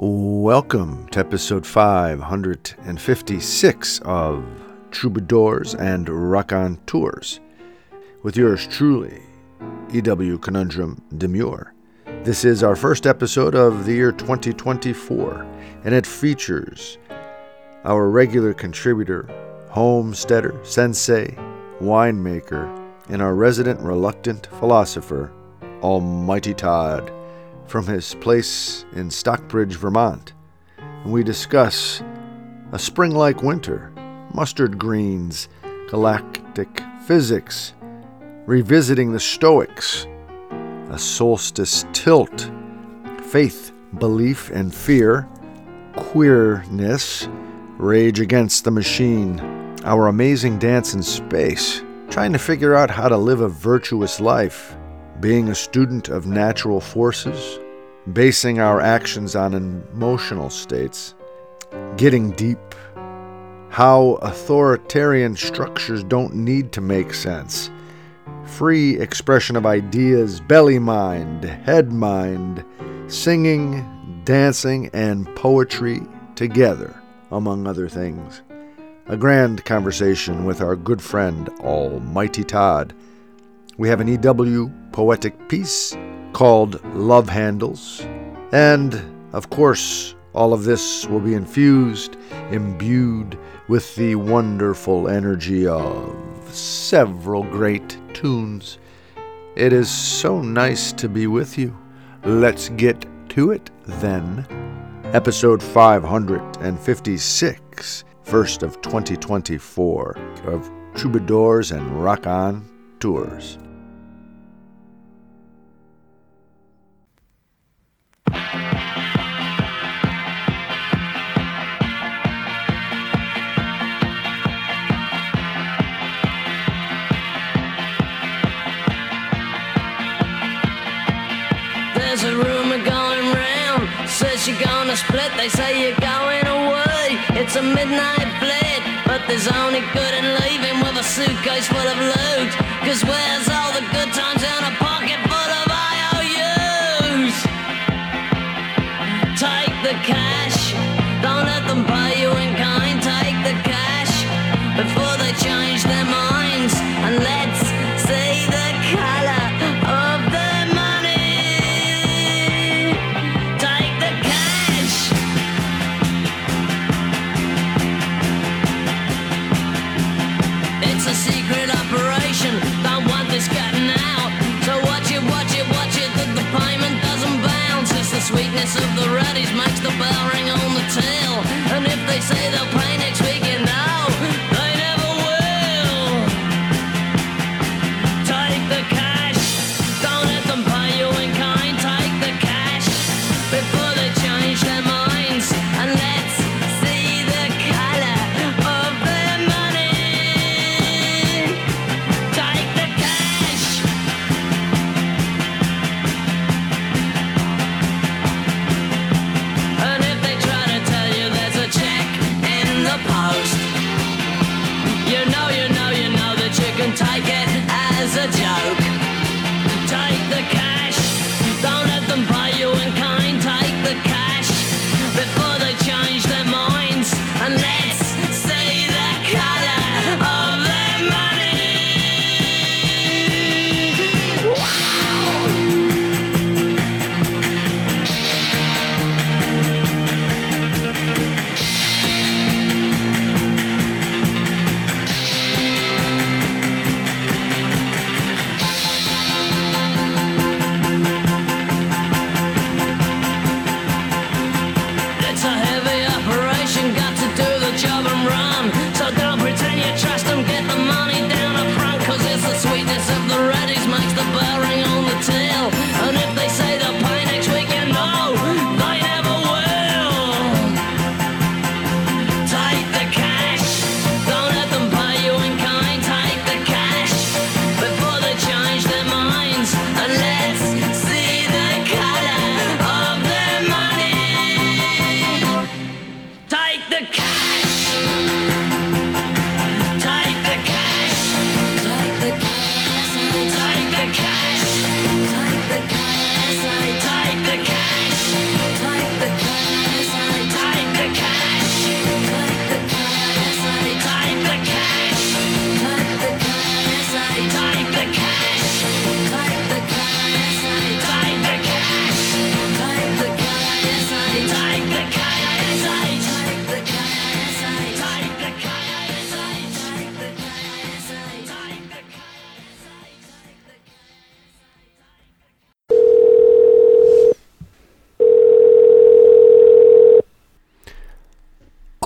Welcome to episode 556 of Troubadours and Rock on Tours with yours truly, EW Conundrum Demure. This is our first episode of the year 2024, and it features our regular contributor, homesteader, sensei, winemaker, and our resident reluctant philosopher, Almighty Todd, from his place in Stockbridge, Vermont. And we discuss a spring like winter, mustard greens, galactic physics, revisiting the Stoics, a solstice tilt, faith, belief, and fear, queerness, rage against the machine, our amazing dance in space, trying to figure out how to live a virtuous life, being a student of natural forces, basing our actions on emotional states, getting deep, how authoritarian structures don't need to make sense, free expression of ideas, belly mind, head mind, singing, dancing, and poetry together, among other things. A grand conversation with our good friend, Almighty Todd. We have an EW poetic piece called Love Handles. And, of course, all of this will be infused, imbued with the wonderful energy of several great tunes. It is so nice to be with you. Let's get to it then. Episode 556, first of 2024, of Troubadours and Rock On Tours. You're gonna split. They say you're going away. It's a midnight flight, but there's only good in leaving with a suitcase full of loot. Cause where's all the good times in a bell ring on the till. And if they say they'll pay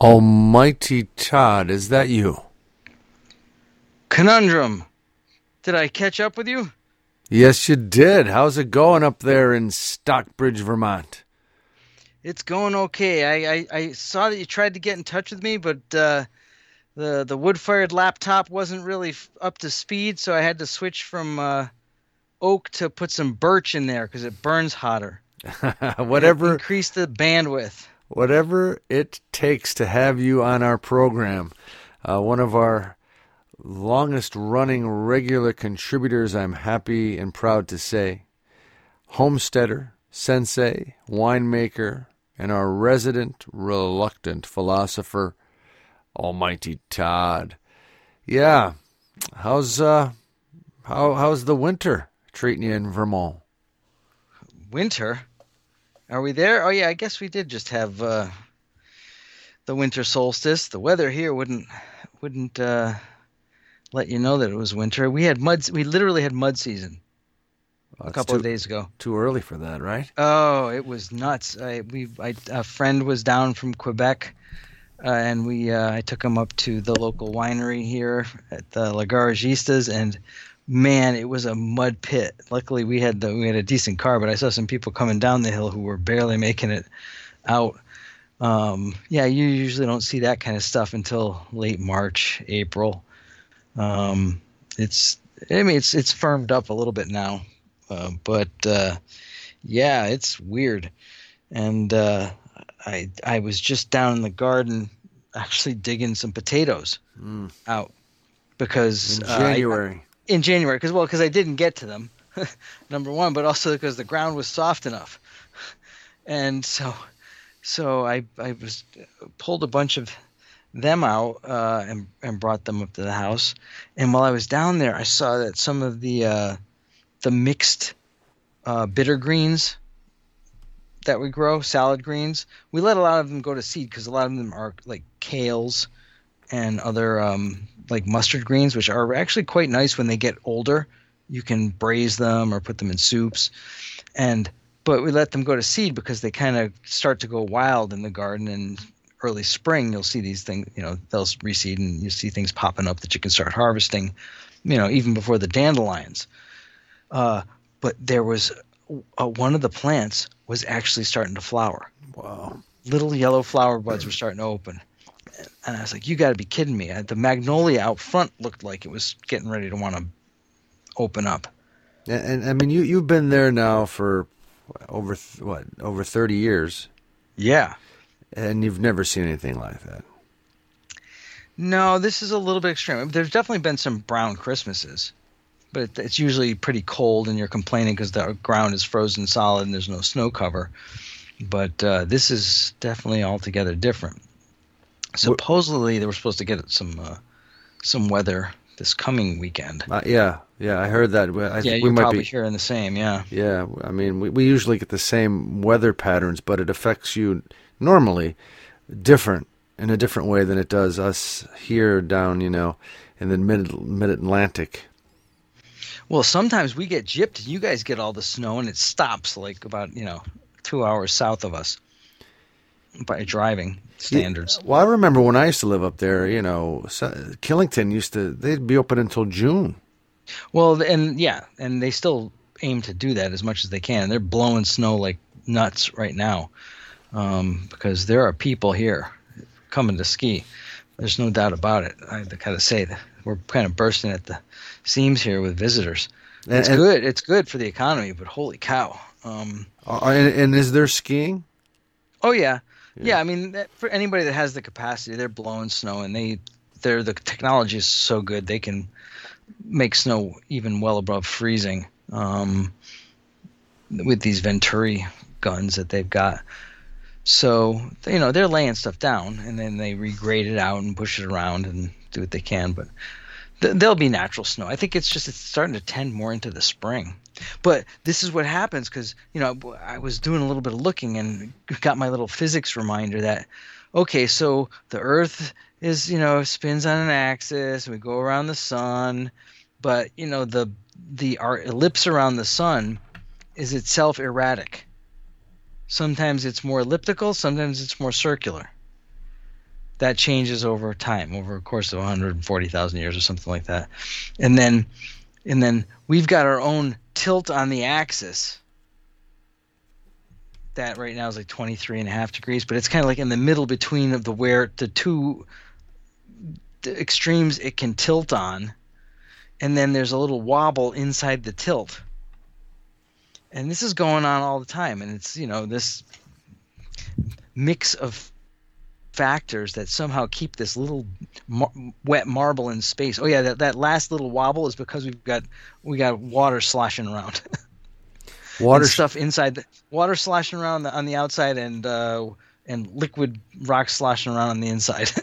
Almighty Todd, is that you? Conundrum. Did I catch up with you? Yes, you did. How's it going up there in Stockbridge, Vermont? It's going okay. I, I, I saw that you tried to get in touch with me, but uh, the the wood fired laptop wasn't really f- up to speed, so I had to switch from uh, oak to put some birch in there because it burns hotter. whatever increase the bandwidth. Whatever it takes to have you on our program. Uh, one of our longest running regular contributors, I'm happy and proud to say. Homesteader, sensei, winemaker, and our resident reluctant philosopher, Almighty Todd. Yeah, how's uh, how how's the winter treating you in Vermont? Winter? Are we there? Oh yeah, I guess we did just have uh, the winter solstice. The weather here wouldn't wouldn't uh, let you know that it was winter. We had mud. We literally had mud season Well, a couple too, of days ago. Too early for that, right? Oh, it was nuts. I we I, a friend was down from Quebec, uh, and we uh, I took him up to the local winery here at the La Garagistas, and man, it was a mud pit. Luckily, we had the we had a decent car, but I saw some people coming down the hill who were barely making it out. Um, yeah, you usually don't see that kind of stuff until late March, April. Um, it's I mean it's it's firmed up a little bit now, uh, but uh, yeah, it's weird. And uh, I I was just down in the garden actually digging some potatoes Mm. out because In uh, I- January. In January because well because I didn't get to them number one but also because the ground was soft enough. And so so I I was pulled a bunch of them out uh, and and brought them up to the house. And while I was down there I saw that some of the uh, the mixed uh, bitter greens that we grow salad greens we let a lot of them go to seed because a lot of them are like kales and other um, like mustard greens, which are actually quite nice when they get older. You can braise them or put them in soups, and but we let them go to seed because they kind of start to go wild in the garden. And early spring, you'll see these things. You know, they'll reseed, and you see things popping up that you can start harvesting. You know, even before the dandelions. Uh, but there was uh, one of the plants was actually starting to flower Wow. little yellow flower buds were starting to open. And I was like, you got to be kidding me. Uh, The magnolia out front looked like it was getting ready to want to open up. And, and I mean, you you've been there now for over th- what over thirty years, Yeah. and you've never seen anything like that. No, this is a little bit extreme. There's definitely been some brown Christmases, but it, it's usually pretty cold and you're complaining because the ground is frozen solid and there's no snow cover. But uh, this is definitely altogether different. Supposedly, they were supposed to get some uh, some weather this coming weekend. Uh, yeah, yeah, I heard that. I yeah, think we you're might probably be. hearing the same. Yeah. Yeah, I mean, we we usually get the same weather patterns, but it affects you normally different in a different way than it does us here down, you know, in the mid mid Atlantic. Well, sometimes we get gypped, and you guys get all the snow, and it stops like about you know two hours south of us by driving standards. Well, I remember when I used to live up there. You know, Killington used to they'd be open until June. Well, and yeah, and they still aim to do that as much as they can. They're blowing snow like nuts right now um, because there are people here coming to ski. There's no doubt about it. I gotta say that we're kind of bursting at the seams here with visitors. It's and- good. It's good for the economy, but holy cow. Um, Uh, and, and is there skiing? Oh yeah. Yeah, I mean, that- for anybody that has the capacity, they're blowing snow, and they, they're the technology is so good they can make snow even well above freezing um, with these Venturi guns that they've got. So you know they're laying stuff down, and then they regrade it out and push it around and do what they can. But th- there'll be natural snow. I think it's just it's starting to tend more into the spring. But this is what happens because you know I was doing a little bit of looking and got my little physics reminder that okay, so the Earth is you know spins on an axis, we go around the sun, but you know the the our ellipse around the sun is itself erratic. Sometimes it's more elliptical, sometimes it's more circular. that changes over time, over a course of 140,000 years or something like that. And then, and then we've got our own tilt on the axis. That right now is like 23 and a half degrees, but it's kind of like in the middle between of the where the two extremes it can tilt on, and then there's a little wobble inside the tilt. And this is going on all the time, and it's you know this mix of factors that somehow keep this little mar- wet marble in space. Oh yeah, that, that last little wobble is because we've got we got water sloshing around. Water stuff inside the water sloshing around the, on the outside and uh, and liquid rock sloshing around on the inside.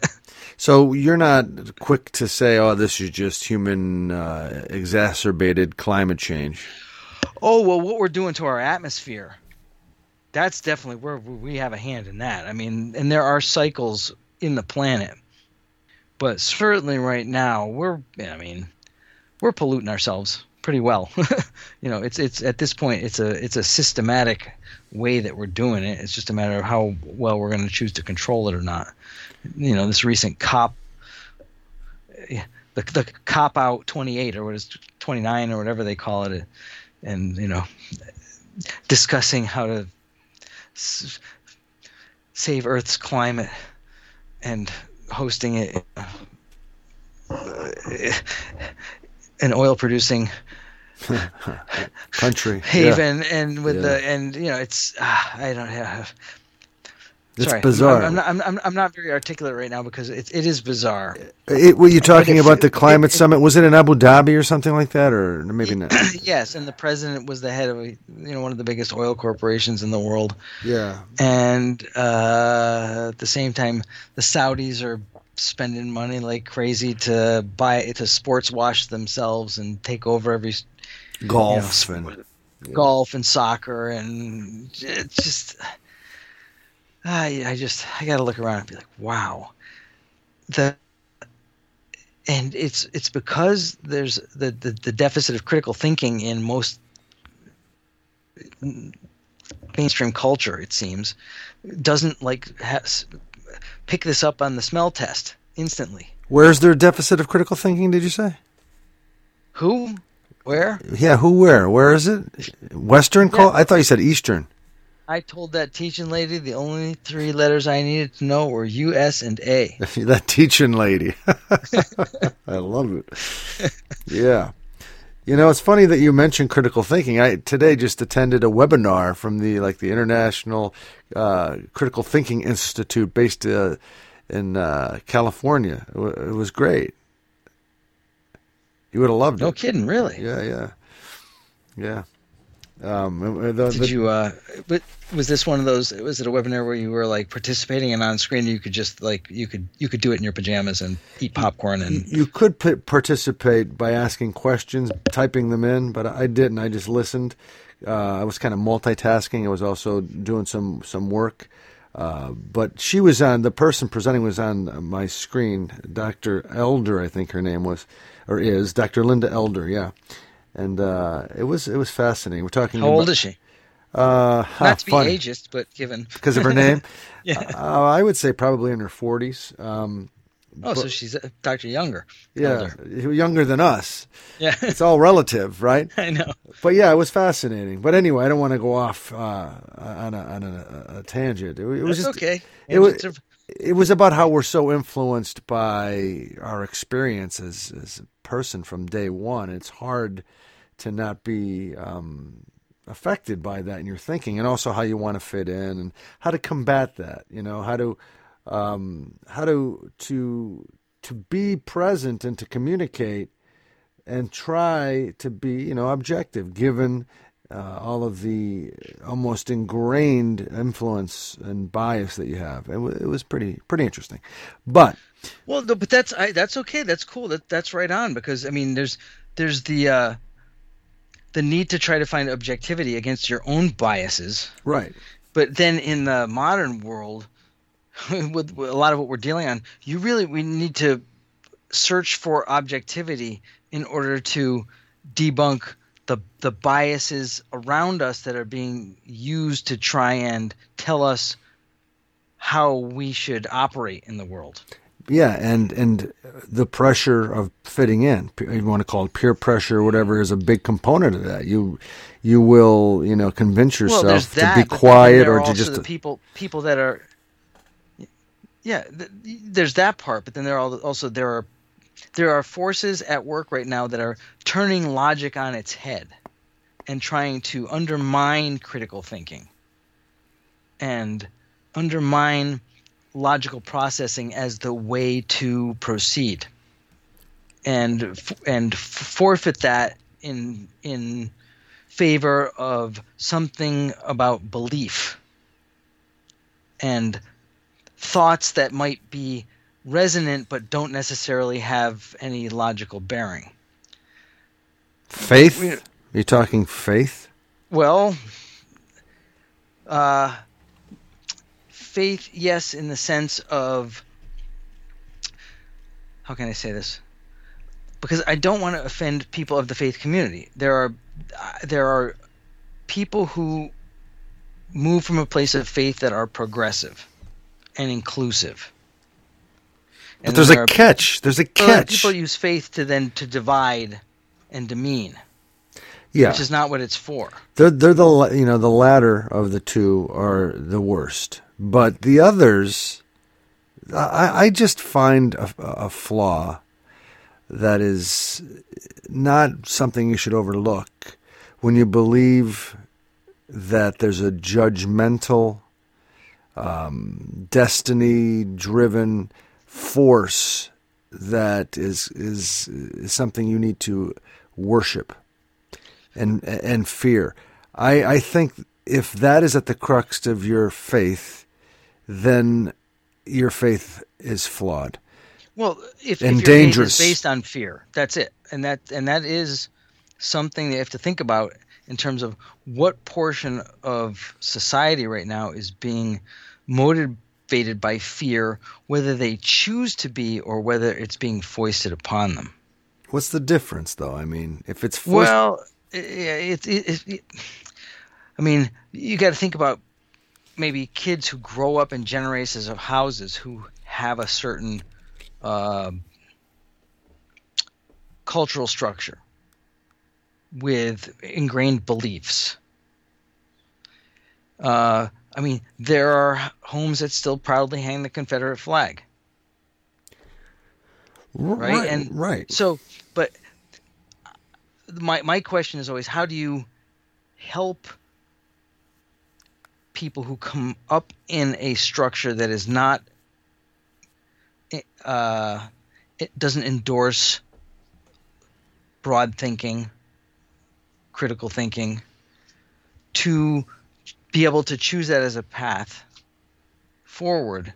So you're not quick to say, "Oh, this is just human uh, exacerbated climate change." oh well, what we're doing to our atmosphere. That's definitely where we have a hand in that. I mean, and there are cycles in the planet, but certainly right now we're. I mean, we're polluting ourselves pretty well. you know, it's it's at this point it's a it's a systematic way that we're doing it. It's just a matter of how well we're going to choose to control it or not. You know, this recent cop the the cop out 28 or what is 29 or whatever they call it and you know discussing how to s- save earth's climate and hosting it uh, an oil producing Country yeah. haven and with Yeah. the and you know it's ah, I don't have It's sorry bizarre. I'm, I'm, not, I'm, I'm not very articulate right now because it, it is bizarre It, were you talking about the climate it- it- summit? Was it in Abu Dhabi or something like that, or maybe not? yes and the president was the head of you know one of the biggest oil corporations in the world Yeah, and uh, at the same time the Saudis are spending money like crazy to buy to sports wash themselves and take over every golf you know, and golf and soccer and it's just I I just I got to look around and be like wow the and it's it's because there's the, the the deficit of critical thinking in most mainstream culture it seems doesn't like ha- pick this up on the smell test instantly where's their deficit of critical thinking? Did you say? who where Yeah, who? Where? Where is it? Western? Call? I thought you said Eastern. I told that teaching lady the only three letters I needed to know were U, S, and A. that teaching lady. I love it. Yeah. You know, it's funny that you mentioned critical thinking. I today just attended a webinar from the like the International uh, Critical Thinking Institute based uh, in uh, California. It, wa- it was great. You would have loved No it. kidding, really. Yeah, yeah, yeah. Um, the- Did the- you? Uh, but was this one of those? Was it a webinar where you were like participating and on screen you could just like you could you could do it in your pajamas and eat popcorn and You could p- participate by asking questions, typing them in, but I didn't. I just listened. Uh, I was kind of multitasking. I was also doing some some work. Uh, but she was on. The person presenting was on my screen. Dr. Elder, I think her name was, or is Dr. Linda Elder. Yeah, and uh, it was it was fascinating. We're talking. how old is she? Uh, Not to be funny. ageist, but given because of her name. Yeah. uh, I would say probably in her forties. Um, oh, so she's uh, Dr. Younger. yeah, Elder. younger than us. Yeah, It's all relative, right? I know. But yeah, it was fascinating. But anyway, I don't want to go off uh, on a, on a, a tangent. It, it was just okay. It was, it was about how we're so influenced by our experience as, as a person from day one. It's hard to not be um, affected by that in your thinking, and also how you want to fit in and how to combat that. You know, how to um, how to to to be present and to communicate and try to be you know objective given uh, all of the almost ingrained influence and bias that you have. It, w- it was pretty pretty interesting, but Well, no, but that's I, that's okay. That's cool. That that's right on because I mean, there's there's the uh, the need to try to find objectivity against your own biases, right, but then in the modern world, with, with a lot of what we're dealing on, you really we need to search for objectivity in order to debunk the the biases around us that are being used to try and tell us how we should operate in the world. Yeah, and and the pressure of fitting in, you want to call it peer pressure, or whatever, is a big component of that. You you will you know convince yourself well, to be quiet or to just the people people that are yeah th- there's that part but then there are also there are there are forces at work right now that are turning logic on its head and trying to undermine critical thinking and undermine logical processing as the way to proceed and and forfeit that in in favor of something about belief and thoughts that might be resonant but don't necessarily have any logical bearing. Faith? Are you talking faith? Well, uh, faith, yes, in the sense of how can I say this? Because I don't want to offend people of the faith community. There are there are people who move from a place of faith that are progressive and inclusive. But there's a catch. There's a catch. People use faith to then to divide and demean. Yeah, which is not what it's for. They're they're the you know the latter of the two are the worst, but the others, I I just find a, a flaw that is not something you should overlook when you believe that there's a judgmental, um, destiny driven force that is, is, is something you need to worship and and fear. I, I think if that is at the crux of your faith, then your faith is flawed. Well, if, and if your dangerous. faith is based on fear, that's it, and that and that is something that you have to think about in terms of what portion of society right now is being motivated by fear, whether they choose to be or whether it's being foisted upon them. What's the difference, though? I mean, if it's forced- well, it, it, it I mean, you got to think about maybe kids who grow up in generations of houses who have a certain uh, cultural structure with ingrained beliefs. Uh, I mean, there are homes that still proudly hang the Confederate flag. Right, right and right. So, but my my question is always, how do you help people who come up in a structure that is not uh, it doesn't endorse broad thinking, critical thinking, to be able to choose that as a path forward,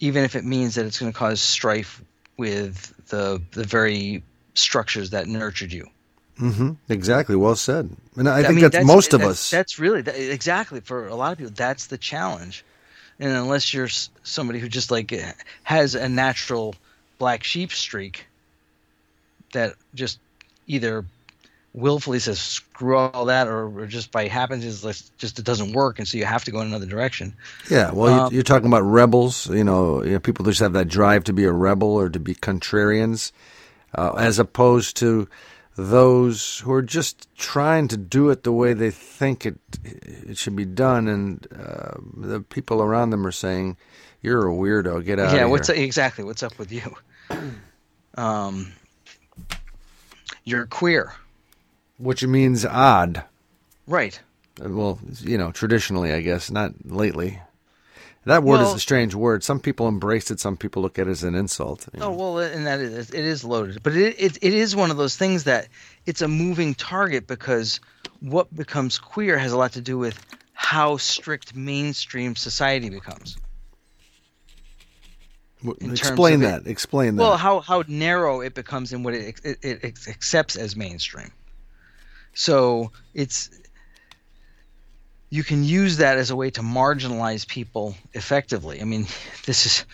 even if it means that it's going to cause strife with the the very structures that nurtured you. Mm-hmm. Exactly. Well said. And I, I think mean, that's, that's, most of that's, us. That's really that, exactly for a lot of people. That's the challenge and unless you're somebody who just like has a natural black sheep streak that just either willfully says screw all that or, or just by happenstance just it doesn't work and so you have to go in another direction yeah well um, you're talking about rebels you know, you know people just have that drive to be a rebel or to be contrarians uh, as opposed to those who are just trying to do it the way they think it it should be done, and uh, the people around them are saying, "You're a weirdo. Get out." Yeah, of what's here. exactly what's up with you? Um, you're queer, which means odd, right? Well, you know, traditionally, I guess, not lately. That word well, is a strange word. Some people embrace it. Some people look at it as an insult. Oh, know? Well, and that is it is loaded, but it, it it is one of those things that it's a moving target because what becomes queer has a lot to do with how strict mainstream society becomes. Explain that. It, Explain that. Well, how how narrow it becomes in what it, it, it accepts as mainstream. So it's you can use that as a way to marginalize people effectively. I mean, this is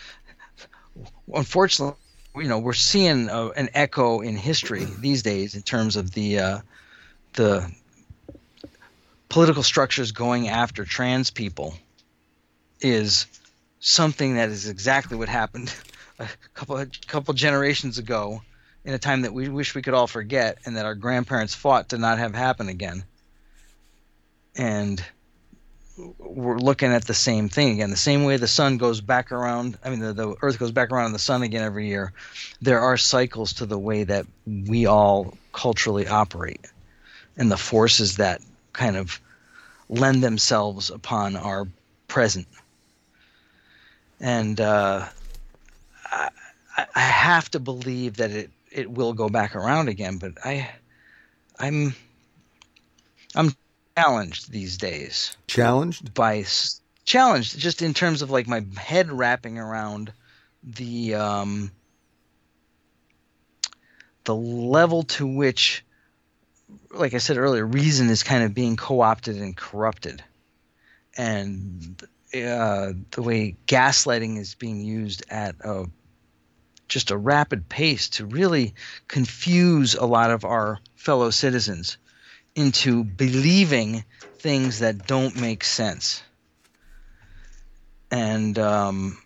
unfortunately, you know, we're seeing an echo in history these days in terms of the uh, the political structures going after trans people is something that is exactly what happened a couple a couple generations ago in a time that we wish we could all forget and that our grandparents fought to not have happen again. And we're looking at the same thing again. The same way the sun goes back around, I mean, the, the earth goes back around the sun again every year. There are cycles to the way that we all culturally operate and the forces that kind of lend themselves upon our present. And uh, I, I have to believe that it it will go back around again. But I, I'm, I'm challenged these days. Challenged by challenged just in terms of like my head wrapping around the um the level to which like I said earlier, reason is kind of being co-opted and corrupted, and uh, the way gaslighting is being used at a just a rapid pace to really confuse a lot of our fellow citizens into believing things that don't make sense. And um,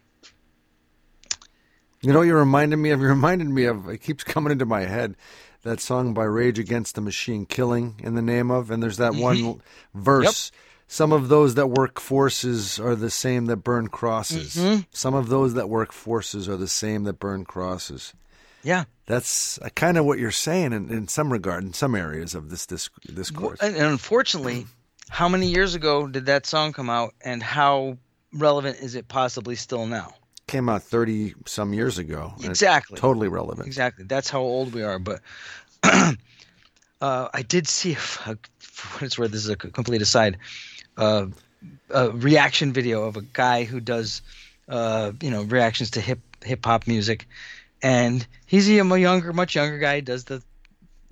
you know, you reminded me of. You reminded me of. It keeps coming into my head. That song by Rage Against the Machine, "Killing in the Name of," and there's that mm-hmm. one verse. Yep some of those that work forces are the same that burn crosses. Mm-hmm. Some of those that work forces are the same that burn crosses. Yeah, that's uh, kind of what you're saying in, in some regard, in some areas of this this discourse. And unfortunately, how many years ago did that song come out, and how relevant is it possibly still now? Came out thirty some years ago. Exactly. Totally relevant. Exactly. That's how old we are. But uh, I did see, for what it's worth, this is a complete aside uh, a reaction video of a guy who does uh, you know reactions to hip hip hop music, and he's a younger, much younger guy. Does the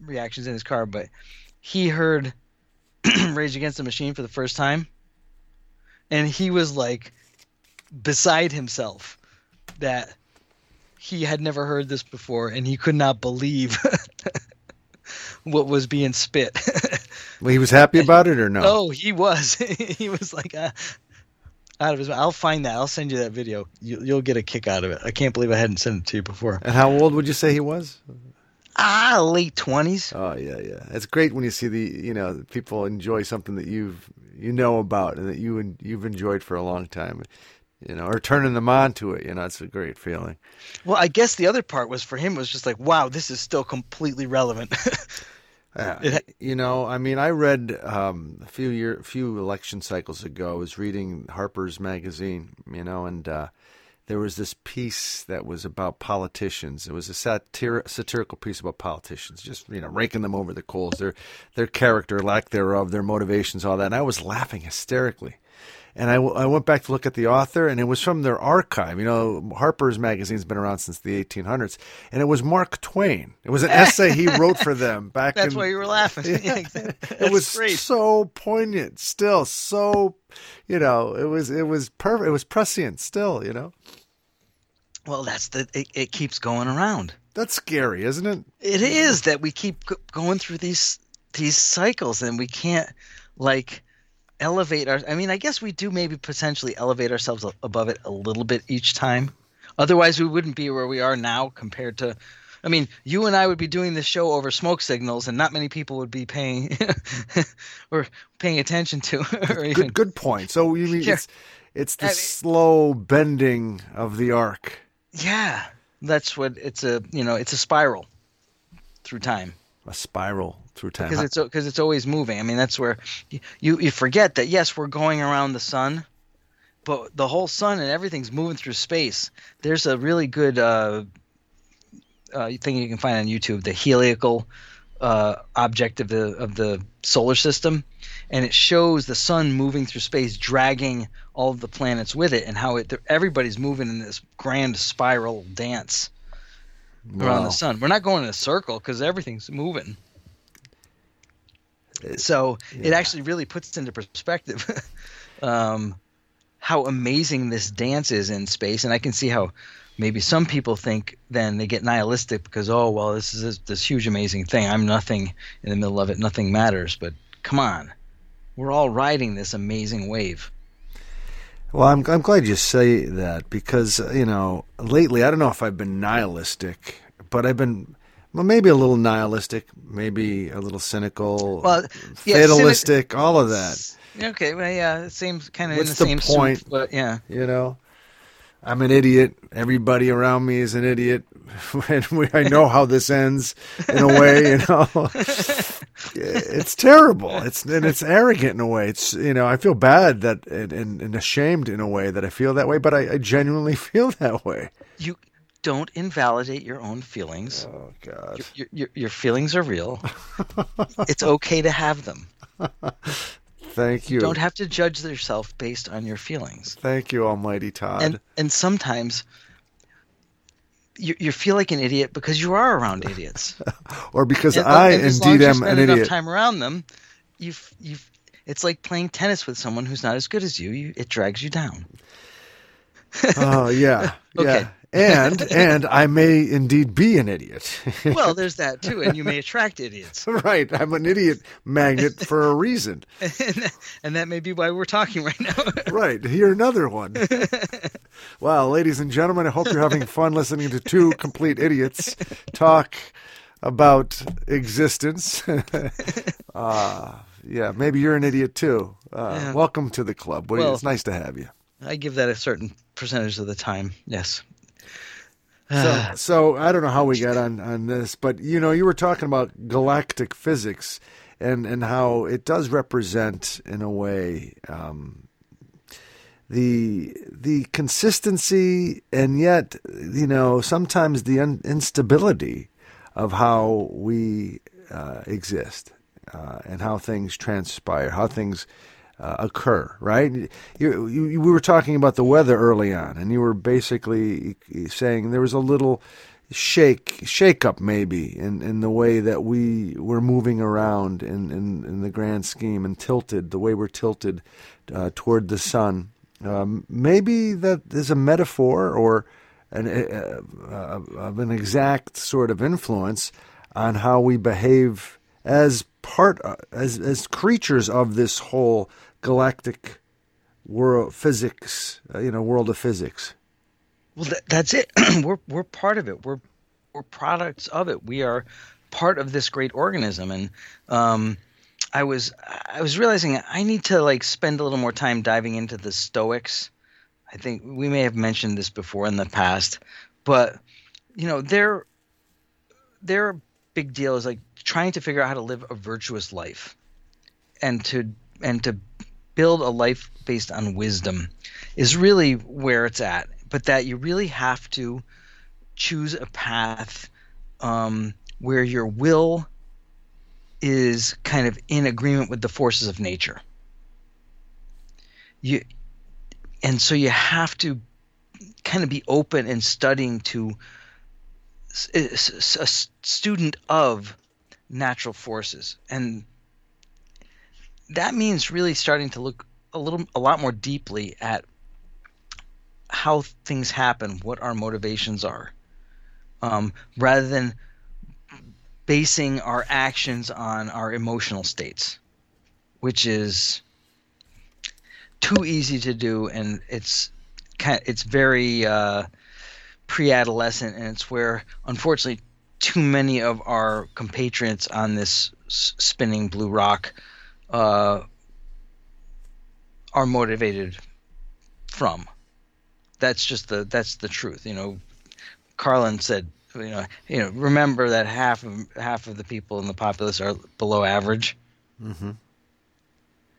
reactions in his car, but he heard Rage Against the Machine for the first time, and he was like beside himself that he had never heard this before, and he could not believe what was being spit. well, he was happy about it or no? Oh, he was. he was like uh, out of his. I'll find that. I'll send you that video. You, will get a kick out of it. I can't believe I hadn't sent it to you before. And how old would you say he was? Ah, late twenties. Oh yeah, yeah. It's great when you see the you know people enjoy something that you've you know about and that you you've enjoyed for a long time you know, or turning them on to it. You know, it's a great feeling. Well, I guess the other part was for him was just like, wow, this is still completely relevant. uh, you know, I mean, I read um, a few year, few election cycles ago. I was reading Harper's Magazine, you know, and uh, there was this piece that was about politicians. It was a satir- satirical piece about politicians, just you know, raking them over the coals, their their character, lack thereof, their motivations, all that. And I was laughing hysterically and I, w- I went back to look at the author, and it was from their archive. You know, Harper's Magazine's been around since the 1800s, and it was Mark Twain. It was an essay he wrote for them back. That's in, why you were laughing. Yeah, it was great. so poignant, still so, you know, it was it was perfect. It was prescient, still, you know. Well, that's the it, it keeps going around. That's scary, isn't it? It is that we keep going through these these cycles, and we can't like elevate our i mean i guess we do maybe potentially elevate ourselves above it a little bit each time. Otherwise we wouldn't be where we are now compared to i mean you and i would be doing this show over smoke signals and not many people would be paying or paying attention to or even, good, good point. So you mean yeah. it's it's the I mean, slow bending of the arc. Yeah that's what it's a you know it's a spiral through time. A spiral through time because it's because it's always moving. I mean, that's where you you forget that yes, we're going around the sun, but the whole sun and everything's moving through space. There's a really good uh, uh, thing you can find on YouTube, the heliacal uh, object of the of the solar system, and it shows the sun moving through space, dragging all of the planets with it, and how it everybody's moving in this grand spiral dance wow. around the sun. We're not going in a circle because everything's moving. So yeah. it actually really puts into perspective um, how amazing this dance is in space, and I can see how maybe some people think then they get nihilistic because oh well this is this, this huge amazing thing. I'm nothing in the middle of it. Nothing matters. But come on. We're all riding this amazing wave. Well, I'm I'm glad you say that because you know lately I don't know if I've been nihilistic, but I've been well maybe a little nihilistic, maybe a little cynical, Well, yeah, fatalistic, all of that. Okay, well, yeah, it seems kind of in What's the, the same point? soup, but yeah. You know, I'm an idiot. Everybody around me is an idiot. and we, I know how this ends in a way. You know, it's terrible. It's and it's arrogant in a way. It's you know I feel bad that and, and, and ashamed in a way that I feel that way, but I, I genuinely feel that way. You don't invalidate your own feelings. Oh God. Your, your, your feelings are real. it's okay to have them. Thank you. You don't have to judge yourself based on your feelings. Thank you, Almighty Todd. And and sometimes you, you feel like an idiot because you are around idiots. or because And- I and indeed you am an enough idiot. time around them, you've you've. It's like playing tennis with someone who's not as good as you. you it drags you down. Oh yeah, Okay. yeah. And and I may indeed be an idiot. Well, there's that too, and you may attract idiots, right. I'm an idiot magnet for a reason. and that, and that may be why we're talking right now. Right. Here another one. well, ladies and gentlemen, I hope you're having fun listening to two complete idiots talk about existence. uh, yeah, maybe you're an idiot too. Uh, Yeah. Welcome to the club. Well- it's nice to have you. I give that a certain percentage of the time. Yes. So, so I don't know how we got on, on this, but you know, you were talking about galactic physics and, and how it does represent, in a way, um, the the consistency and yet, you know, sometimes the un- instability of how we uh, exist uh, and how things transpire, how things uh, occur, right? You, you, we were talking about the weather early on, and you were basically saying there was a little shake, shake up maybe in, in the way that we were moving around in, in, in the grand scheme and tilted, the way we're tilted uh, toward the sun. Um, maybe that is a metaphor or an, uh, uh, of an exact sort of influence on how we behave as part as as creatures of this whole galactic world physics uh, you know world of physics Well, that, that's it. we're we're part of it. We're we're products of it. We are part of this great organism. And um, I was I was realizing I need to like spend a little more time diving into the Stoics. I think we may have mentioned this before in the past, but you know their their big deal is like trying to figure out how to live a virtuous life, and to and to build a life based on wisdom is really where it's at. But that you really have to choose a path um, where your will is kind of in agreement with the forces of nature. You, and so you have to kind of be open and studying to a student of natural forces and that means really starting to look a little a lot more deeply at how things happen what our motivations are um, rather than basing our actions on our emotional states which is too easy to do and it's kind of, it's very uh, pre-adolescent and it's where unfortunately too many of our compatriots on this spinning blue rock uh, are motivated from. That's just the that's the truth. You know, Carlin said, you know, you know, remember that half of half of the people in the populace are below average.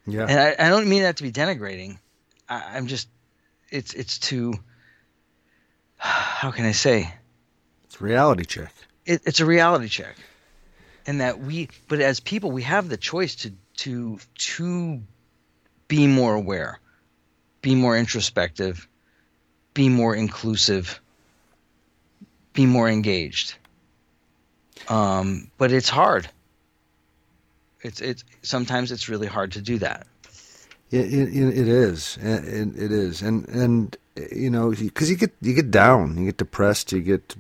yeah And I, I don't mean that to be denigrating. I, I'm just, it's it's too. How can I say? it's a reality check it, it's a reality check and that we but as people we have the choice to to to be more aware be more introspective be more inclusive be more engaged. Um, but it's hard. It's it's sometimes it's really hard to do that. It, it, it is. It, it is, and and you know, because you get you get down, you get depressed, you get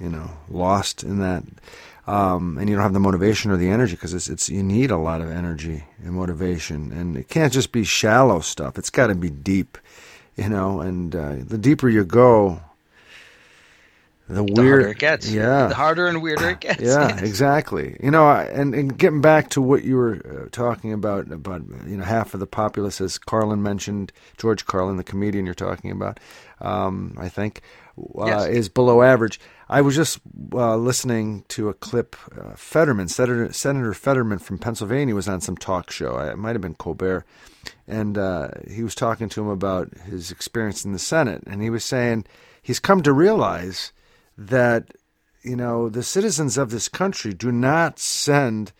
you know lost in that, um, and you don't have the motivation or the energy because it's it's you need a lot of energy and motivation, and it can't just be shallow stuff. It's got to be deep. you know, and uh, the deeper you go, the The weird. harder it gets. Yeah. The harder and weirder it gets. Yeah, exactly. You know, and, and getting back to what you were uh, talking about, about you know, half of the populace, as Carlin mentioned, George Carlin, the comedian you're talking about, um, I think, uh, Yes. is below average. I was just uh, listening to a clip. Uh, Fetterman, Senator, Senator Fetterman from Pennsylvania, was on some talk show. It might have been Colbert, and uh, he was talking to him about his experience in the Senate, and he was saying he's come to realize that you know the citizens of this country do not send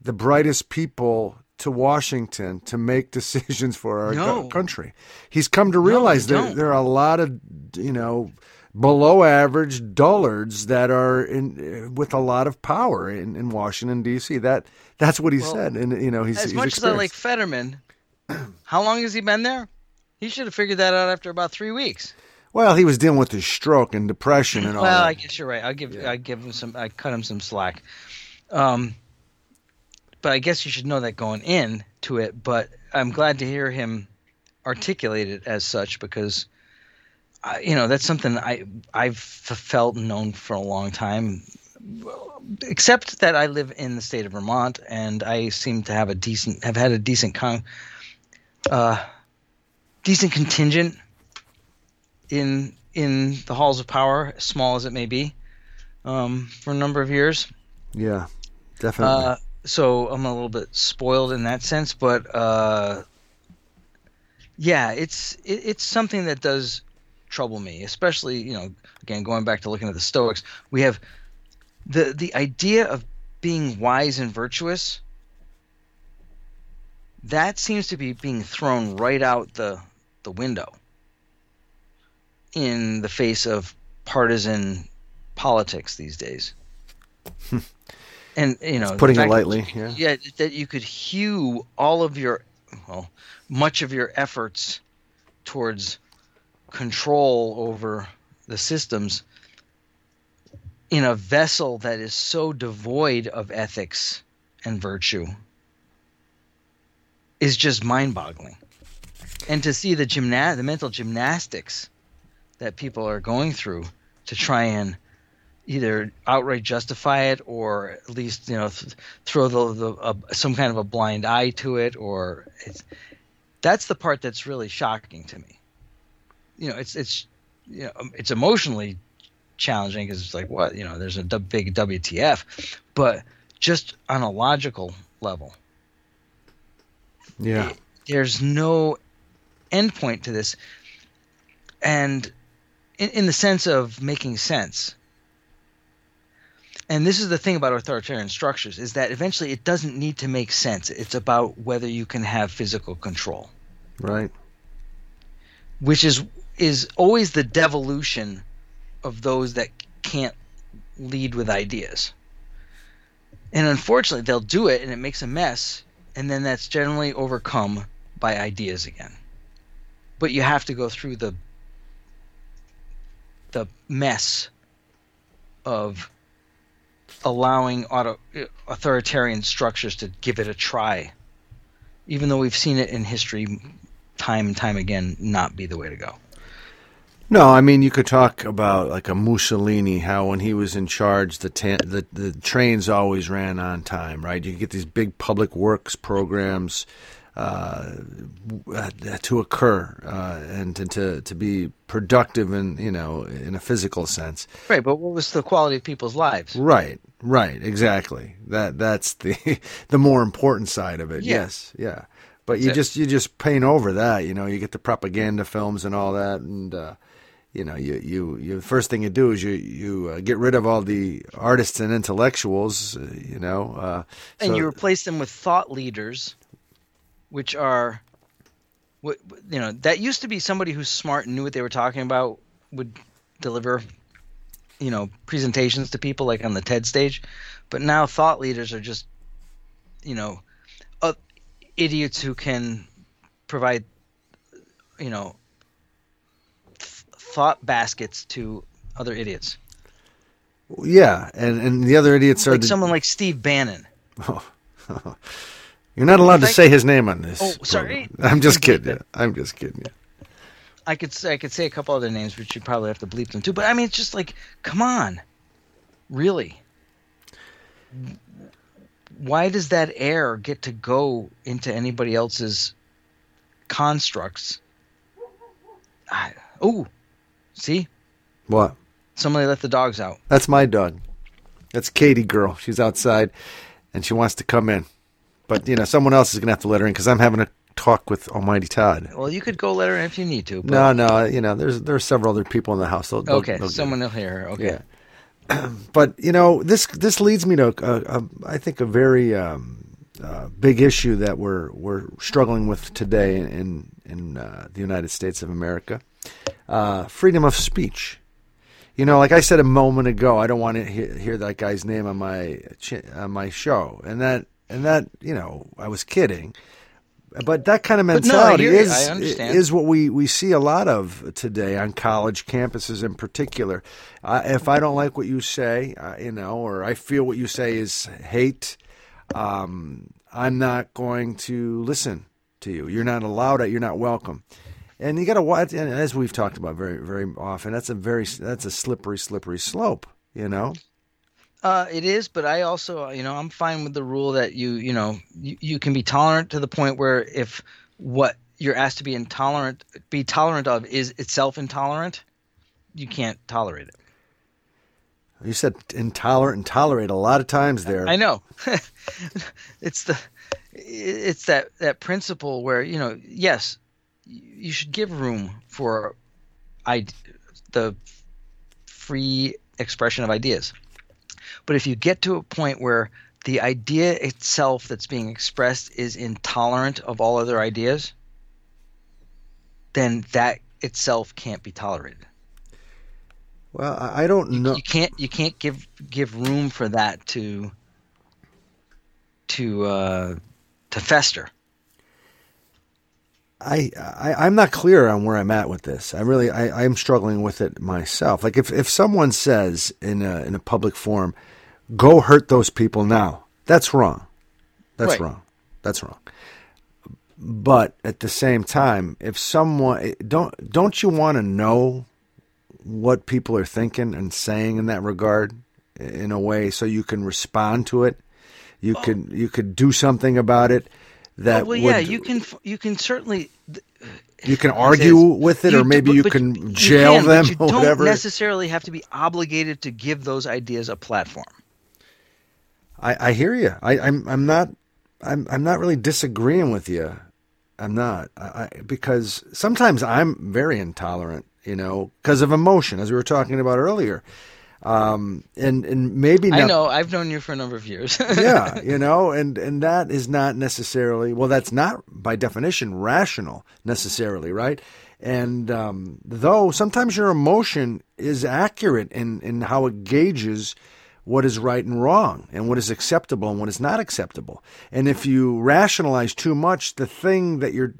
the brightest people to Washington to make decisions for our No. co- country. He's come to realize they that there are a lot of you know below average dullards that are in with a lot of power in, in Washington D.C. That that's what he Well, said, and you know he's As he's much as I like. Fetterman, how long has he been there? He should have figured that out after about three weeks. Well, he was dealing with his stroke and depression and all Well, that. I guess you're right. I'll give I give him some. I cut him some slack. Um, but I guess you should know that going in to it. But I'm glad to hear him articulate it as such because, I, you know, that's something I I've felt and known for a long time. Except that I live in the state of Vermont and I seem to have a decent have had a decent con, uh, decent contingent in in the halls of power, small as it may be, um, for a number of years. yeah, definitely. Uh, so I'm a little bit spoiled in that sense, but uh, yeah, it's it, it's something that does trouble me, especially you know, again going back to looking at the Stoics, we have the the idea of being wise and virtuous. That seems to be being thrown right out the the window in the face of partisan politics these days. and you know, putting it lightly, you- yeah. yeah, that you could hew all of your, well, much of your efforts towards control over the systems in a vessel that is so devoid of ethics and virtue is just mind-boggling. And to see the gymna- the mental gymnastics that people are going through to try and either outright justify it or at least you know th- throw the, the uh, some kind of a blind eye to it or it's, that's the part that's really shocking to me. You know it's it's you know um, it's emotionally challenging because it's like what you know there's a big WTF but just on a logical level yeah, there's no endpoint to this. And in, in the sense of making sense and this is the thing about authoritarian structures is that eventually it doesn't need to make sense. It's about whether you can have physical control. Right. which is is always the devolution of those that can't lead with ideas. And unfortunately they'll do it and it makes a mess and then that's generally overcome by ideas again. But you have to go through the the mess of allowing auto, authoritarian structures to give it a try even though we've seen it in history time and time again not be the way to go No, I mean you could talk about like a Mussolini, how when he was in charge, the ta- the the trains always ran on time, right? You get these big public works programs uh, to occur uh, and to, to to be productive in you know in a physical sense. right but what was the quality of people's lives Right, right, exactly. That that's the the more important side of it. Yeah. Yes, yeah. But you it. just you just paint over that. You know, you get the propaganda films and all that, and uh, you know, you you you the first thing you do is you you uh, get rid of all the artists and intellectuals. Uh, you know, uh, and you replace them with thought leaders which are what you know that used to be somebody who's smart and knew what they were talking about would deliver you know presentations to people like on the TED stage but now thought leaders are just you know uh, idiots who can provide you know th- thought baskets to other idiots yeah, and and the other idiots are like the, someone like Steve Bannon you're not allowed to say his name on this. Oh, sorry. program. I'm just kidding. You. I'm just kidding. I could say, I could say a couple other names, but you'd probably have to bleep them too. But I mean, it's just like, come on, really. Why does that air get to go into anybody else's constructs? Oh, see, What? somebody let the dogs out. That's my dog. That's Katie girl. She's outside and she wants to come in. But, you know, someone else is going to have to let her in because I'm having a talk with Almighty Todd. Well, you could go let her in if you need to. But, No, no, you know, there's there are several other people in the house. They'll, they'll- Okay, they'll someone will hear her. Okay. Yeah. but you know this this leads me to a, a, I think a very um, uh, big issue that we're we're struggling with today in in uh, the United States of America, uh, freedom of speech. You know, like I said a moment ago, I don't want to hear, hear that guy's name on my on my show, and that and that you know I was kidding. But that kind of mentality you. is is what we, we see a lot of today on college campuses in particular. Uh, if I don't like what you say, uh, you know, or I feel what you say is hate, um, I'm not going to listen to you. You're not allowed. You're not welcome. And you got to watch. And as we've talked about very very often, that's a very that's a slippery slippery slope. You know. Uh, it is, but I also, you know, I'm fine with the rule that you, you know, you, you can be tolerant to the point where if what you're asked to be intolerant, be tolerant of is itself intolerant, you can't tolerate it. You said intolerant and tolerate a lot of times there. I know. it's the, it's that that principle where you know, yes, you should give room for, I, the free expression of ideas. But if you get to a point where the idea itself that's being expressed is intolerant of all other ideas, then that itself can't be tolerated. Well, I don't know. You can't you can't give give room for that to to uh, to fester. I, I I'm not clear on where I'm at with this. I really I I'm struggling with it myself. Like if if someone says in a in a public forum, "Go hurt those people now," that's wrong. That's Right. wrong. That's wrong. But at the same time, if someone don't don't you want to know what people are thinking and saying in that regard in a way so you can respond to it? You could you could do something about it that well, yeah, would- you can you can certainly you can argue with it, or maybe you can jail can, but them you or don't whatever. necessarily have to be obligated to give those ideas a platform. I, I hear you. I, I'm I'm not I'm I'm not really disagreeing with you. I'm not I, I, because sometimes I'm very intolerant, you know, because of emotion, as we were talking about earlier. Um, and and maybe I know. I've known you for a number of years. yeah, you know, and and that is not necessarily well. That's not by definition rational necessarily, right? And um, though sometimes your emotion is accurate in in how it gauges what is right and wrong, and what is acceptable and what is not acceptable. And if you rationalize too much, the thing that your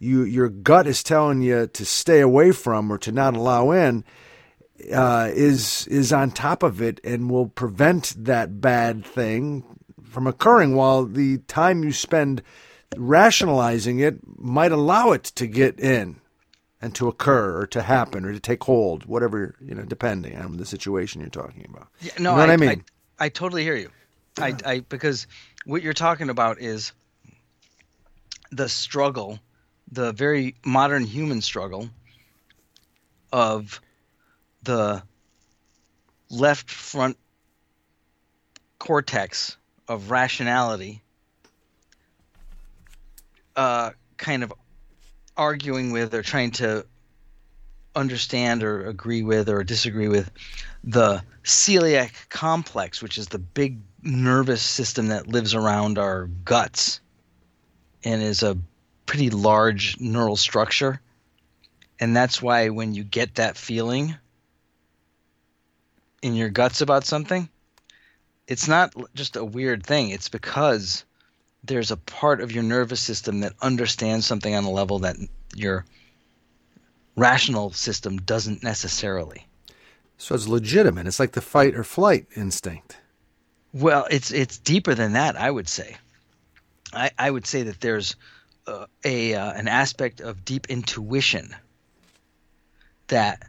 you your gut is telling you to stay away from or to not allow in uh, is is on top of it and will prevent that bad thing from occurring. While the time you spend rationalizing it might allow it to get in and to occur or to happen or to take hold, whatever you know, depending on the situation you're talking about. Yeah, You no, know what I, I mean? I, totally hear you. I, I because what you're talking about is the struggle, the very modern human struggle of the left front cortex of rationality uh, kind of arguing with or trying to understand or agree with or disagree with the celiac complex, which is the big nervous system that lives around our guts and is a pretty large neural structure. And that's why when you get that feeling in your guts about something, it's not just a weird thing. It's because there's a part of your nervous system that understands something on a level that your rational system doesn't necessarily. So it's legitimate. It's like the fight or flight instinct. Well, it's it's deeper than that. I would say. I, I would say that there's uh, a uh, an aspect of deep intuition that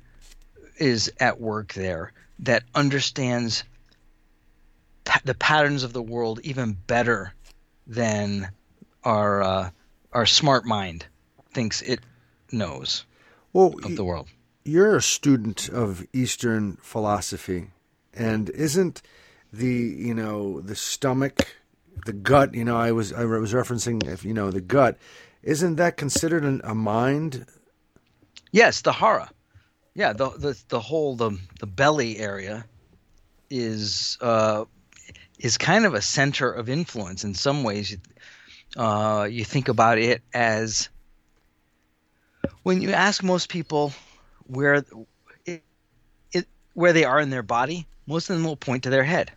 is at work there that understands pa- the patterns of the world even better than our uh, our smart mind thinks it knows Well, of the world. you're a student of Eastern philosophy, and isn't the you know the stomach, the gut? You know, I was I was referencing if you know the gut, isn't that considered an, a mind? Yes, the hara. Yeah, the the the whole the the belly area is uh, is kind of a center of influence in some ways. Uh, you think about it as when you ask most people where it, it where they are in their body, most of them will point to their head.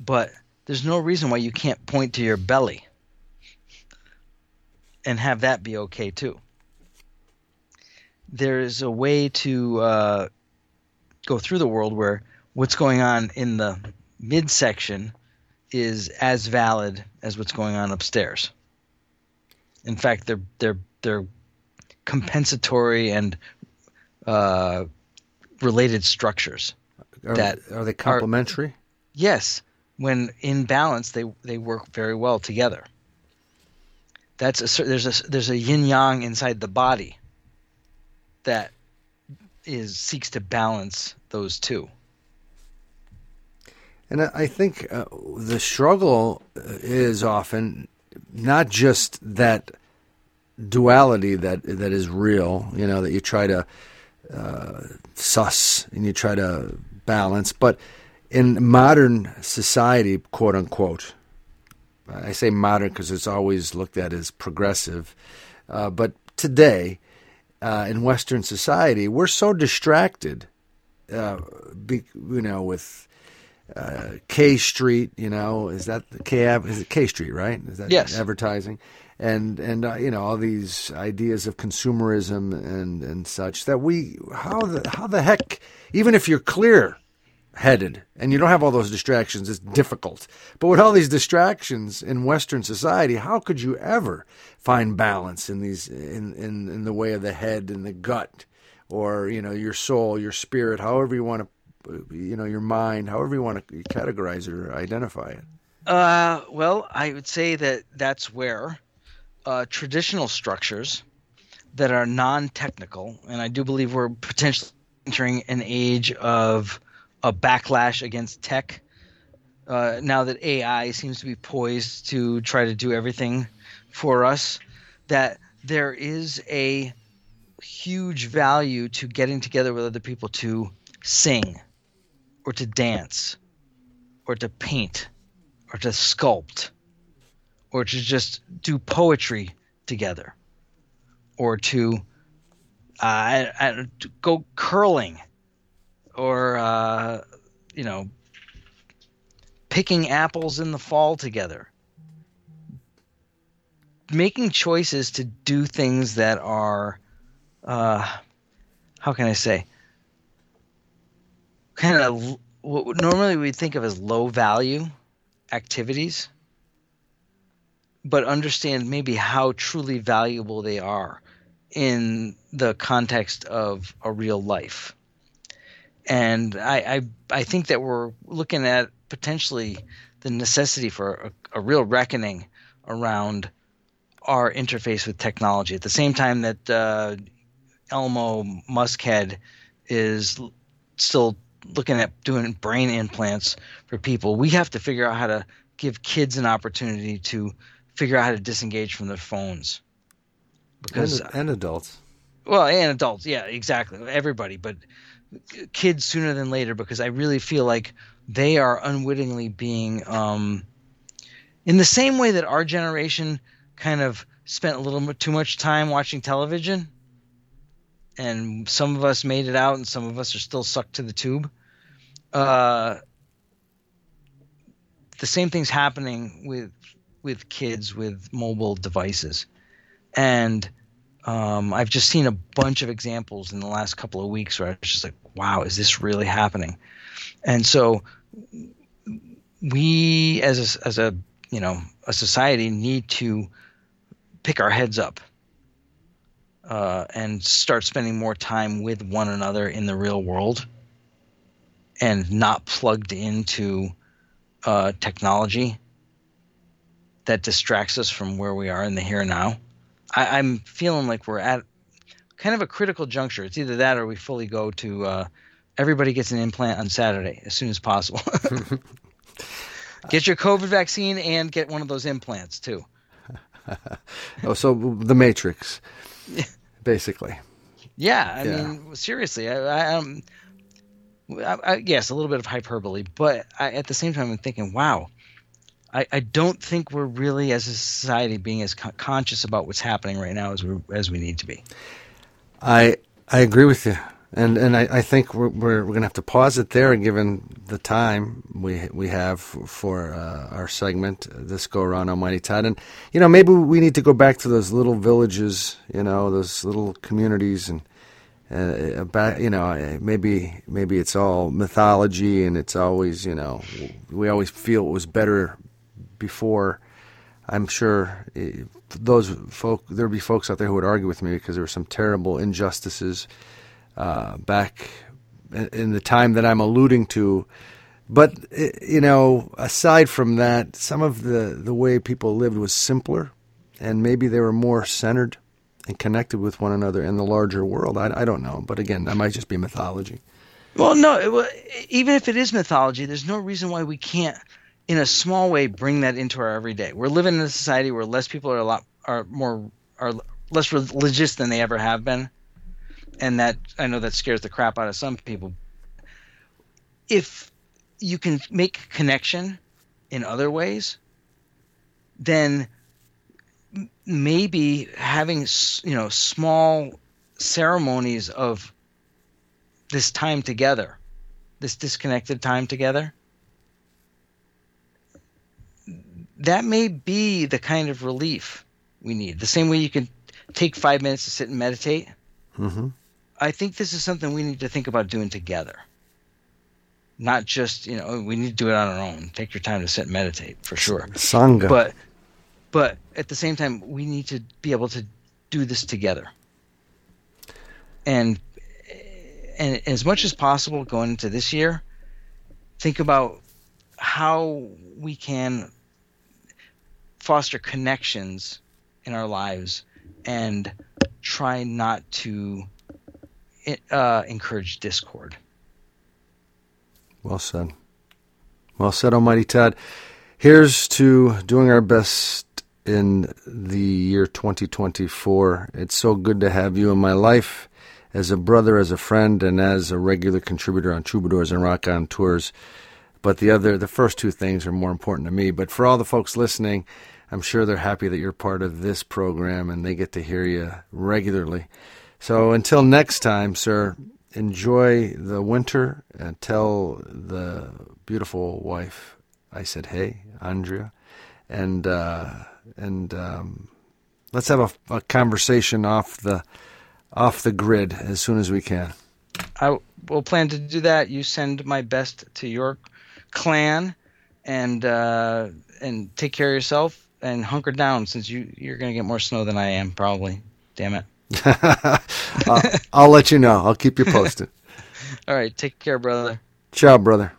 But there's no reason why you can't point to your belly and have that be okay too there's a way to uh, go through the world where what's going on in the midsection is as valid as what's going on upstairs. In fact, they're they're they're compensatory and uh, related structures. Are, That are they complementary? Yes, when in balance, they they work very well together. That's a there's a there's a yin yang inside the body that is seeks to balance those two. And I think uh, the struggle is often not just that duality that that is real, you know, that you try to uh, suss and you try to balance, but in modern society, quote unquote, I say modern because it's always looked at as progressive, uh, but today uh, in Western society, we're so distracted, uh, be, you know, with uh, K Street, you know, is that the K Ave- is it K Street, right? Is that Yes. advertising? And and uh, you know all these ideas of consumerism and and such that we how the how the heck even if you're clear headed and you don't have all those distractions it's difficult but with all these distractions in western society how could you ever find balance in these in in, in the way of the head and the gut or you know your soul your spirit however you want to you know your mind however you want to categorize it or identify it Uh, well, I would say that that's where uh, traditional structures that are non-technical, and I do believe we're potentially entering an age of a backlash against tech. Uh, now that AI seems to be poised to try to do everything for us, that there is a huge value to getting together with other people to sing, or to dance, or to paint or to sculpt or to just do poetry together or to, uh, I, I, go curling or uh, you know picking apples in the fall together. Making choices to do things that are uh, how can i say kind of what normally we think of as low value activities, but understand maybe how truly valuable they are in the context of a real life. And I, I, I think that we're looking at potentially the necessity for a, a real reckoning around our interface with technology. At the same time that uh, Elmo Muskhead is still looking at doing brain implants for people, we have to figure out how to give kids an opportunity to figure out how to disengage from their phones. Because and, and adults well, and adults, yeah, exactly, everybody, but kids sooner than later because I really feel like they are unwittingly being um, in the same way that our generation kind of spent a little too much time watching television and some of us made it out and some of us are still sucked to the tube. Uh, the same thing's happening with with kids with mobile devices. And um, I've just seen a bunch of examples in the last couple of weeks where I was just like, wow, is this really happening? And so we as a, as a you know a society need to pick our heads up uh, and start spending more time with one another in the real world and not plugged into uh, technology that distracts us from where we are in the here and now. I, am feeling like we're at kind of a critical juncture. It's either that or we fully go to uh, everybody gets an implant on Saturday as soon as possible. get your COVID vaccine and get one of those implants too. oh, so the Matrix, basically. Yeah, I yeah. mean, seriously, I, I, um, I, I, yes, a little bit of hyperbole, but at the same time, I'm thinking, wow, I, I don't think we're really, as a society, being as co- conscious about what's happening right now as we as we need to be. I I agree with you, and and I, I think we're we're, we're going to have to pause it there, given the time we we have for uh, our segment this go around, Almighty Todd, and you know maybe we need to go back to those little villages, you know, those little communities, and uh, about you know maybe maybe it's all mythology, and it's always you know we always feel it was better before. I'm sure eh, those folk there'd be folks out there who would argue with me because there were some terrible injustices uh, back in the time that I'm alluding to. But eh, you know, aside from that, some of the the way people lived was simpler, and maybe they were more centered and connected with one another in the larger world. I, I don't know, but again, that might just be mythology. Well, no, it, even if it is mythology, there's no reason why we can't in a small way bring that into our everyday. We're living in a society where less people are a lot are more are less religious than they ever have been, and that I know that scares the crap out of some people. If you can make connection in other ways, then maybe having you know small ceremonies of this time together, this disconnected time together, that may be the kind of relief we need. The same way you can take five minutes to sit and meditate. Mm-hmm. I think this is something we need to think about doing together. Not just, you know, we need to do it on our own. Take your time to sit and meditate for sure. Sangha. But but at the same time we need to be able to do this together. And and as much as possible going into this year, think about how we can foster connections in our lives and try not to uh, encourage discord. Well said. Well said, Almighty Todd. Here's to doing our best in the year 2024. It's so good to have you in my life as a brother, as a friend, and as a regular contributor on Troubadours and Raconteurs. But the other, the first two things are more important to me. But for all the folks listening, I'm sure they're happy that you're part of this program and they get to hear you regularly. So until next time, sir, enjoy the winter and tell the beautiful wife I said, "Hey, Andrea," and uh, and um, let's have a, a, conversation off the off the grid as soon as we can. I will plan to do that. You send my best to your clan, and uh, and take care of yourself and hunker down since you you're gonna get more snow than I am probably. Damn it. I'll, I'll let you know. I'll keep you posted. All right. Take care, brother. Ciao, brother.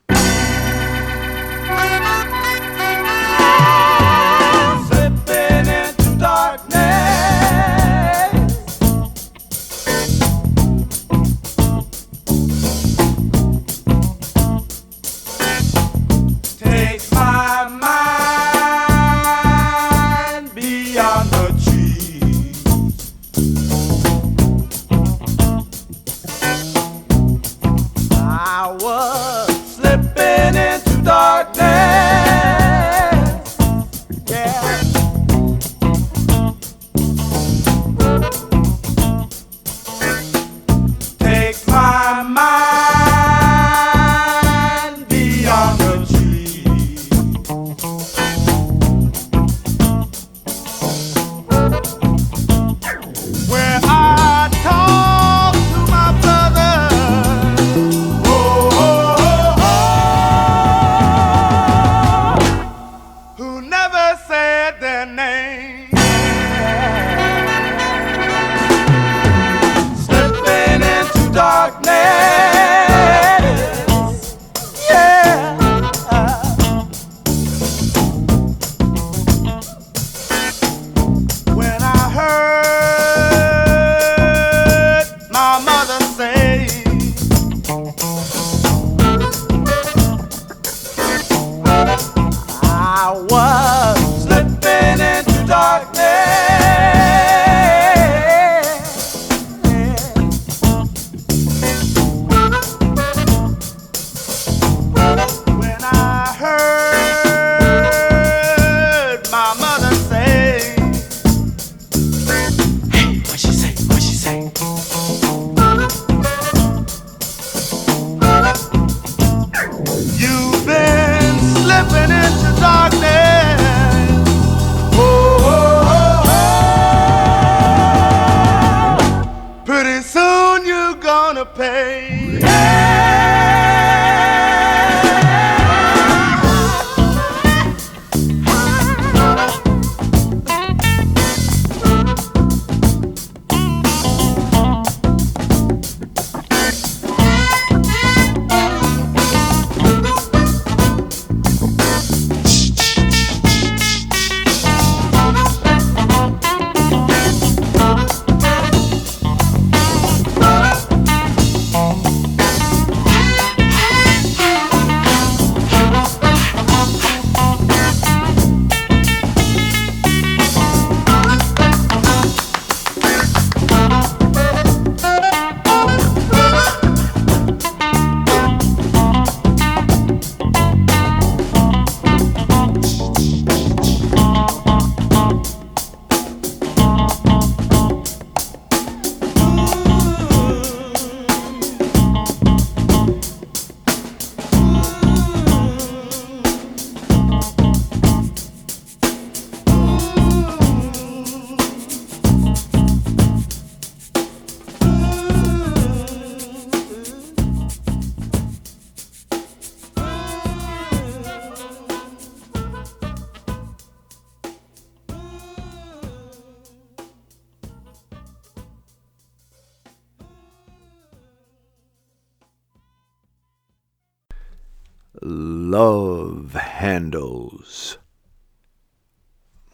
Love handles.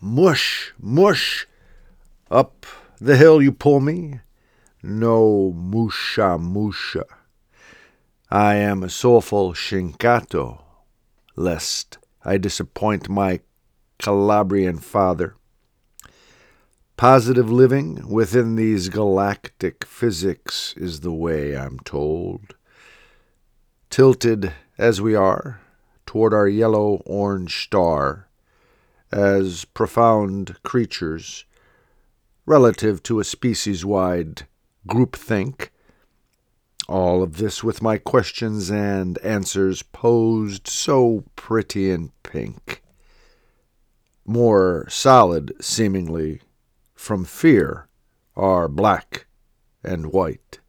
Mush, mush, up the hill you pull me. No musha musha. I am a soulful shinkato, lest I disappoint my Calabrian father. Positive living within these galactic physics is the way I'm told. Tilted as we are toward our yellow orange star, as profound creatures, relative to a species wide groupthink. All of this with my questions and answers posed so pretty and pink. More solid, seemingly, from fear, are black and white.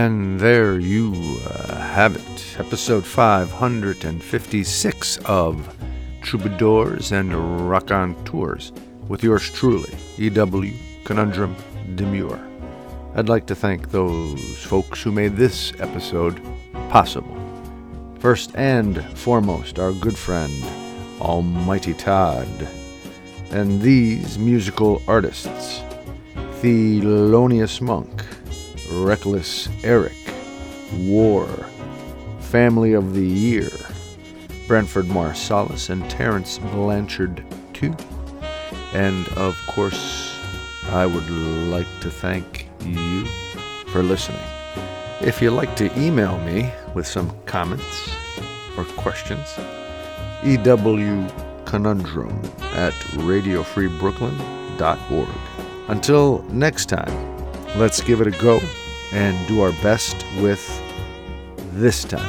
And there you uh, have it, episode 556 of Troubadours and Rock on Tours, with yours truly, E.W. Conundrum Demure. I'd like to thank those folks who made this episode possible. First and foremost, our good friend, Almighty Todd, and these musical artists, Thelonious Monk, Wreckless Eric, War, Family of the Year, Branford Marsalis, and Terence Blanchard, too. And of course, I would like to thank you for listening. If you'd like to email me with some comments or questions, ewconundrum at radiofreebrooklyn.org. Until next time, let's give it a go and do our best with this time.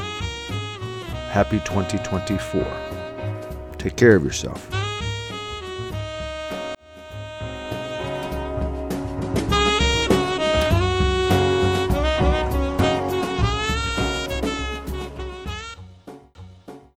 Happy 2024. Take care of yourself.